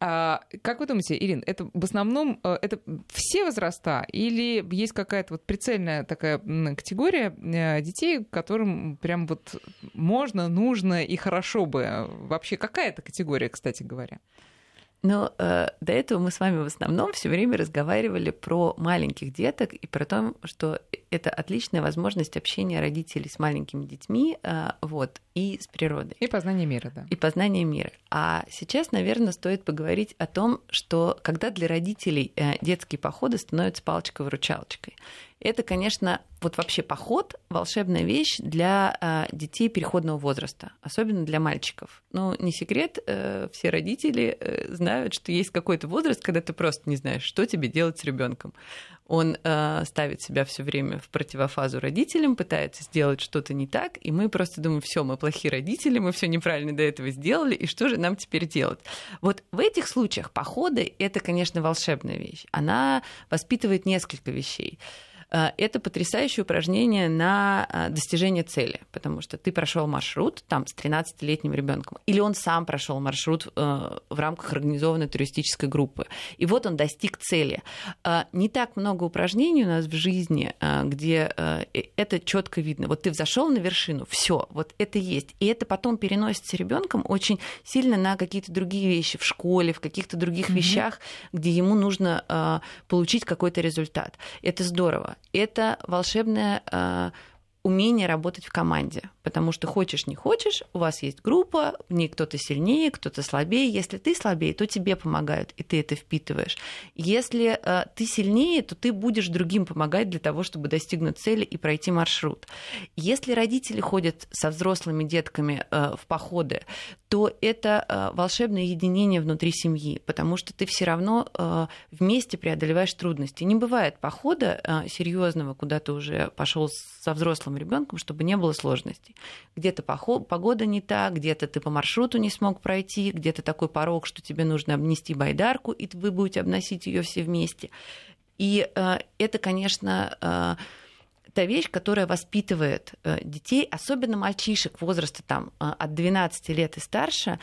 А, как вы думаете, Ирин, это в основном э, это все возраста или есть какая-то вот прицельная такая категория э, детей, которым прям вот можно, нужно и хорошо бы? Вообще какая это категория, кстати говоря? Но э, до этого мы с вами в основном все время разговаривали про маленьких деток и про то, что это отличная возможность общения родителей с маленькими детьми, э, вот, и с природой. И познание мира, да. И познание мира. А сейчас, наверное, стоит поговорить о том, что когда для родителей э, детские походы становятся палочкой-выручалочкой. Это, конечно, вот вообще поход — волшебная вещь для э, детей переходного возраста, особенно для мальчиков. Ну, не секрет, э, все родители э, знают, что есть какой-то возраст, когда ты просто не знаешь, что тебе делать с ребенком. Он э, ставит себя все время в противофазу родителям, пытается сделать что-то не так, и мы просто думаем, все, мы плохие родители, мы все неправильно до этого сделали, и что же нам теперь делать? Вот в этих случаях походы — это, конечно, волшебная вещь. Она воспитывает несколько вещей. Э, это потрясающее упражнение на э, достижение цели, потому что ты прошел маршрут там с 13-летним ребенком, или он сам прошел маршрут э, в рамках организованной туристической группы. И вот он достиг цели. Не так много упражнений у нас в жизни, где это четко видно. Вот ты взошел на вершину, все, вот это есть. И это потом переносится ребенком очень сильно на какие-то другие вещи в школе, в каких-то других mm-hmm. вещах, где ему нужно получить какой-то результат. Это здорово это волшебная э, умение работать в команде, потому что хочешь не хочешь, у вас есть группа, в ней кто-то сильнее, кто-то слабее. Если ты слабее, то тебе помогают, и ты это впитываешь. Если э, ты сильнее, то ты будешь другим помогать для того, чтобы достигнуть цели и пройти маршрут. Если родители ходят со взрослыми детками э, в походы, то это э, волшебное единение внутри семьи, потому что ты все равно э, вместе преодолеваешь трудности. Не бывает похода э, серьезного, куда ты уже пошел со взрослым ребенком, чтобы не было сложностей. Где-то погода не та, где-то ты по маршруту не смог пройти, где-то такой порог, что тебе нужно обнести байдарку, и вы будете обносить ее все вместе. И э, это, конечно, э, та вещь, которая воспитывает э, детей, особенно мальчишек возраста там, от 12 лет и старше,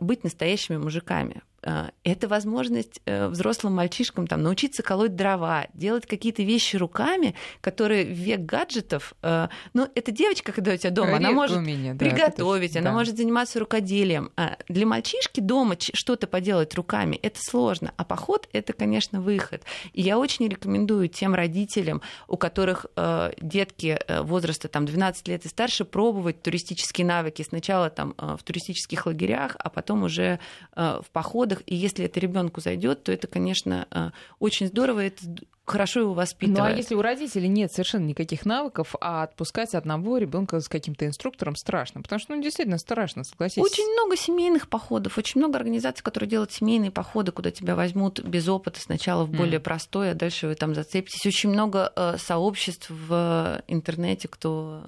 быть настоящими мужиками. Э, это возможность э, взрослым мальчишкам там, научиться колоть дрова, делать какие-то вещи руками, которые в век гаджетов... Э, ну, эта девочка, когда у тебя дома, она может умение, приготовить, да, она да. может заниматься рукоделием. А для мальчишки дома что-то поделать руками — это сложно, а поход — это, конечно, выход. И я очень рекомендую тем родителям, у которых детки возраста там, 12 лет и старше, пробовать туристические навыки сначала там, в туристических лагерях, а потом уже в поход походах, и если это ребенку зайдет, то это, конечно, э, очень здорово. Это хорошо его воспитывают. Ну а если у родителей нет совершенно никаких навыков, а отпускать одного ребенка с каким-то инструктором страшно, потому что ну действительно страшно, согласитесь. Очень много семейных походов, очень много организаций, которые делают семейные походы, куда тебя возьмут без опыта сначала в более mm. простое, а дальше вы там зацепитесь. Очень много э, сообществ в интернете, кто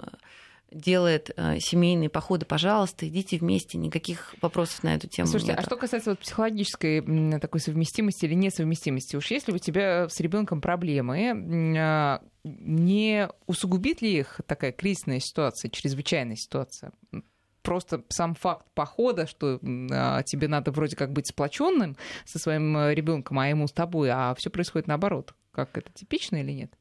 делает э, семейные походы, пожалуйста, идите вместе, никаких вопросов на эту тему Слушайте, нет. а что касается вот психологической такой совместимости или несовместимости, уж если у тебя с ребенком проблемы, а, не усугубит ли их такая кризисная ситуация, чрезвычайная ситуация? просто сам факт похода, что а, тебе надо вроде как быть сплоченным со своим э, ребенком, а ему с тобой, а все происходит наоборот. Как это типично или нет?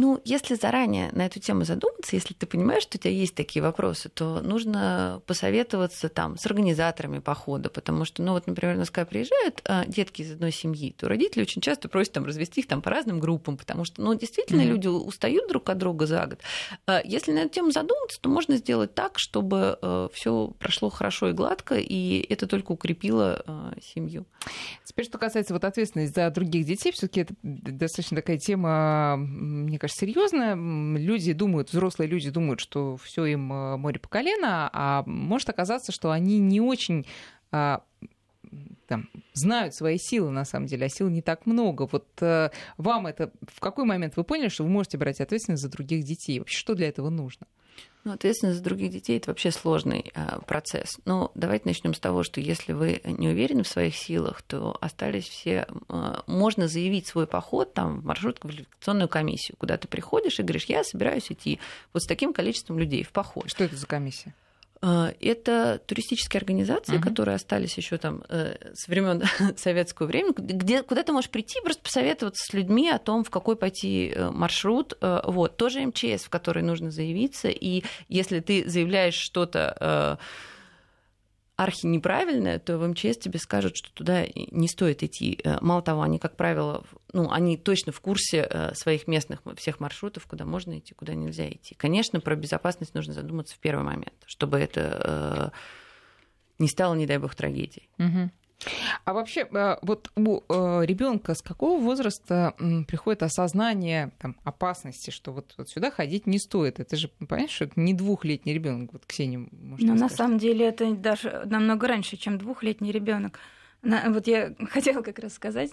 Ну, если заранее на эту тему задуматься, если ты понимаешь, что у тебя есть такие вопросы, то нужно посоветоваться там с организаторами похода, потому что, ну вот, например, у нас когда приезжают а, детки из одной семьи, то родители очень часто просят там развести их там по разным группам, потому что, ну, действительно, mm-hmm. люди устают друг от друга за год. А, если на эту тему задуматься, то можно сделать так, чтобы а, все прошло хорошо и гладко, и это только укрепило семью. Теперь, что касается вот ответственности за других детей, все-таки это достаточно такая тема, мне кажется, кажется, серьезно. Люди думают, взрослые люди думают, что все им э, море по колено, а может оказаться, что они не очень а, там, знают свои силы, на самом деле, а сил не так много. Вот э, вам это в какой момент вы поняли, что вы можете брать ответственность за других детей? Вообще, что для этого нужно? Ну, ответственность за других детей это вообще сложный э, процесс. Но давайте начнем с того, что если вы не уверены в своих силах, то остались все. Э, можно заявить свой поход там, в маршрутно-квалификационную комиссию, куда ты приходишь и говоришь, я собираюсь идти вот с таким количеством людей в поход. Что это за комиссия? А, это туристические организации, uh-huh. которые остались еще там э, с времен советского времени, где, куда ты можешь прийти, просто посоветоваться с людьми о том, в какой пойти э, маршрут. Э, вот. Тоже МЧС, в который нужно заявиться. И если ты заявляешь что-то архи неправильное, то в МЧС тебе скажут, что туда не стоит идти. Э, мало того, они, как правило, ну, они точно в курсе э, своих местных всех маршрутов, куда можно идти, куда нельзя идти. Конечно, про безопасность нужно задуматься в первый момент, чтобы это э, не стало, не дай бог, трагедией. Угу. А вообще, э, вот у э, ребенка с какого возраста приходит осознание там, опасности, что вот, вот сюда ходить не стоит? Это же, понимаешь, что это не двухлетний ребенок, вот Ксения, может Ну, на самом деле, это даже намного раньше, чем двухлетний ребенок. Вот я хотела как раз сказать,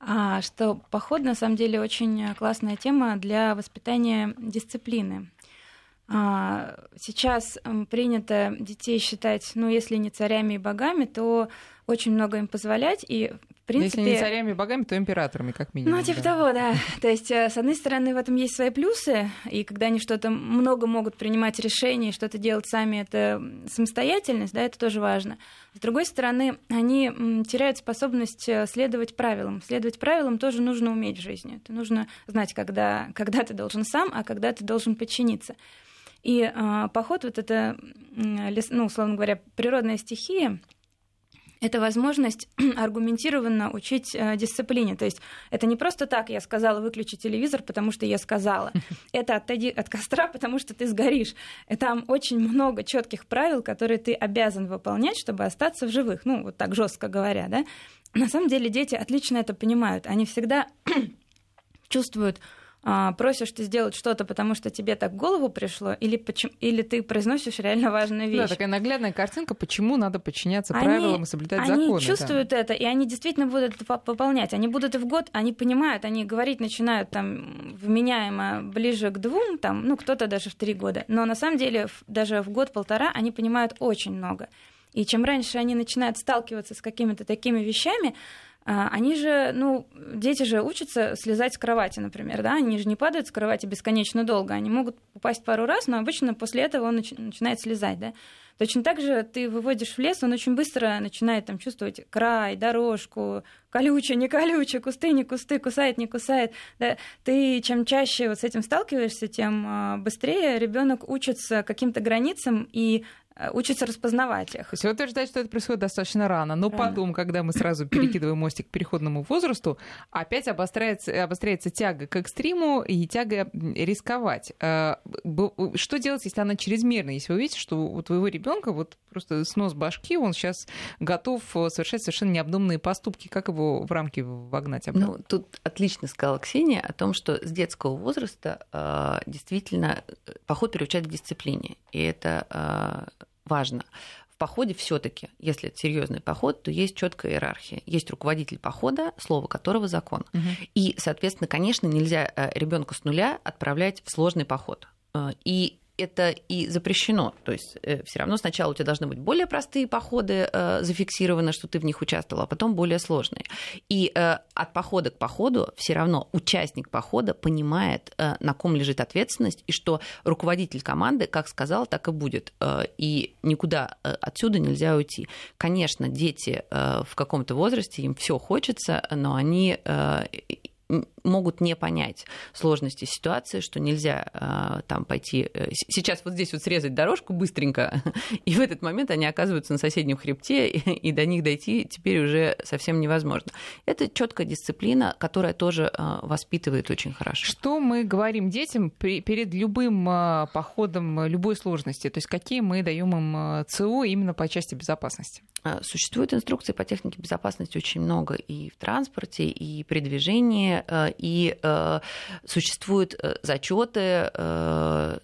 а, что поход на самом деле очень классная тема для воспитания дисциплины. А, сейчас принято детей считать, ну, если не царями и богами, то очень много им позволять, и в принципе... Если не царями и богами, то императорами, как минимум. Ну, типа да. того, да. То есть, э, с одной стороны, в этом есть свои плюсы, и когда они что-то много могут принимать решения, что-то делать сами, это самостоятельность, да, это тоже важно. С другой стороны, они теряют способность э, следовать правилам. Следовать правилам тоже нужно уметь в жизни. Это нужно знать, когда, когда ты должен сам, а когда ты должен подчиниться. И э, поход, вот это, ну, условно говоря, природная стихия, это возможность аргументированно учить э, дисциплине. То есть это не просто так я сказала выключить телевизор, потому что я сказала. Это отойди от костра, потому что ты сгоришь. И там очень много четких правил, которые ты обязан выполнять, чтобы остаться в живых. Ну, вот так жестко говоря, да. На самом деле дети отлично это понимают. Они всегда чувствуют просишь ты сделать что-то, потому что тебе так в голову пришло, или, почему, или ты произносишь реально важную вещь. Да, такая наглядная картинка, почему надо подчиняться они, правилам и соблюдать они законы. Они чувствуют да. это, и они действительно будут это выполнять. Они будут и в год, они понимают, они говорить начинают там вменяемо ближе к двум, там, ну, кто-то даже в три года. Но на самом деле даже в год-полтора они понимают очень много. И чем раньше они начинают сталкиваться с какими-то такими вещами, а, они же, ну, дети же учатся слезать с кровати, например, да, они же не падают с кровати бесконечно долго, они могут упасть пару раз, но обычно после этого он начинает слезать, да. Точно так же ты выводишь в лес, он очень быстро начинает там чувствовать край, дорожку, колючее, не колючее, кусты, не кусты, кусает, не кусает. Да? Ты чем чаще вот с этим сталкиваешься, тем а, быстрее ребенок учится каким-то границам и Э, учится распознавать их. То есть вы утверждаете, что это происходит достаточно рано, но рано. потом, когда мы сразу перекидываем мостик к переходному возрасту, опять обостряется, обостряется тяга к экстриму и тяга рисковать. Э, что делать, если она чрезмерна? Если вы видите, что у твоего ребенка вот просто снос башки, он сейчас готов совершать совершенно необдуманные поступки, как его в рамки вогнать обратно? Ну, тут отлично сказала Ксения о том, что с детского возраста э, действительно поход приучает к дисциплине. И это важно. В походе все-таки, если это серьезный поход, то есть четкая иерархия. Есть руководитель похода, слово которого закон. Угу. И, соответственно, конечно, нельзя э, ребенка с нуля отправлять в сложный поход. Э, и это и запрещено. То есть э, все равно сначала у тебя должны быть более простые походы э, зафиксированы, что ты в них участвовал, а потом более сложные. И э, от похода к походу все равно участник похода понимает, э, на ком лежит ответственность, и что руководитель команды, как сказал, так и будет. Э, и никуда э, отсюда нельзя уйти. Конечно, дети э, в каком-то возрасте, им все хочется, но они э, могут не понять сложности ситуации, что нельзя э, там пойти э, сейчас вот здесь вот срезать дорожку быстренько, и в этот момент они оказываются на соседнем хребте, и, до них дойти теперь уже совсем невозможно. Это четкая дисциплина, которая тоже э, воспитывает очень хорошо. Что мы говорим детям при, перед любым э, походом любой сложности? То есть какие мы даем им ЦУ именно по части безопасности? Существует инструкции по технике безопасности очень много и в транспорте, и при движении, и э, существуют зачеты на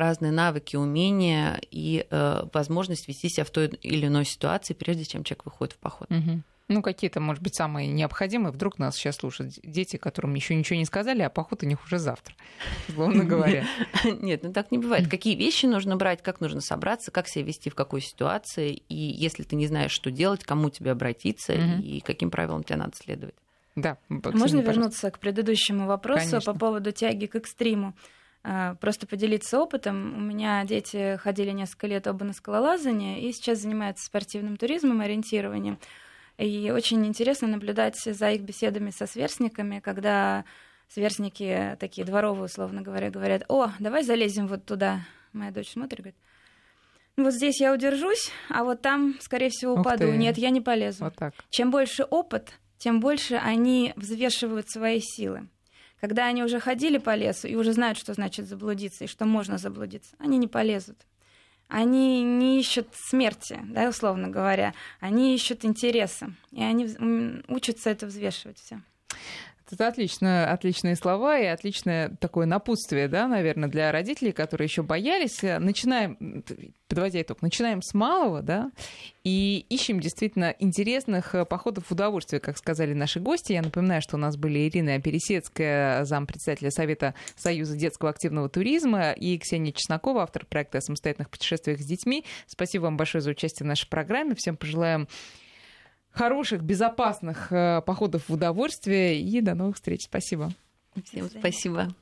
разные навыки, умения и возможность вести себя в той или иной ситуации, прежде чем человек выходит в поход. Угу. Ну, какие-то, может быть, самые необходимые. Вдруг нас сейчас слушают дети, которым еще ничего не сказали, а поход у них уже завтра, условно говоря. Нет, ну так не бывает. Какие вещи нужно брать, как нужно собраться, как себя вести в какой ситуации, и если ты не знаешь, что делать, кому тебе обратиться, и каким правилам тебе надо следовать. Да. Можно вернуться к предыдущему вопросу Конечно. по поводу тяги к экстриму? А, просто поделиться опытом. У меня дети ходили несколько лет оба на скалолазание и сейчас занимаются спортивным туризмом, ориентированием. И очень интересно наблюдать за их беседами со сверстниками, когда сверстники такие дворовые, условно говоря, говорят, о, давай залезем вот туда. Моя дочь смотрит, говорит, «Ну, вот здесь я удержусь, а вот там, скорее всего, упаду. Нет, я не полезу. Вот так. Чем больше опыт, тем больше они взвешивают свои силы. Когда они уже ходили по лесу и уже знают, что значит заблудиться и что можно заблудиться, они не полезут они не ищут смерти, да, условно говоря, они ищут интереса, и они учатся это взвешивать все. Это отлично, отличные слова и отличное такое напутствие, да, наверное, для родителей, которые еще боялись. Начинаем, подводя итог, начинаем с малого, да, и ищем действительно интересных э, походов в удовольствие, как сказали наши гости. Я напоминаю, что у нас были Ирина Пересецкая, зампредседателя Совета Союза детского активного туризма, и Ксения Чеснокова, автор проекта о самостоятельных путешествиях с детьми. Спасибо вам большое за участие в нашей программе. Всем пожелаем хороших, безопасных э, походов в удовольствие и до новых встреч. Спасибо. Всем спасибо.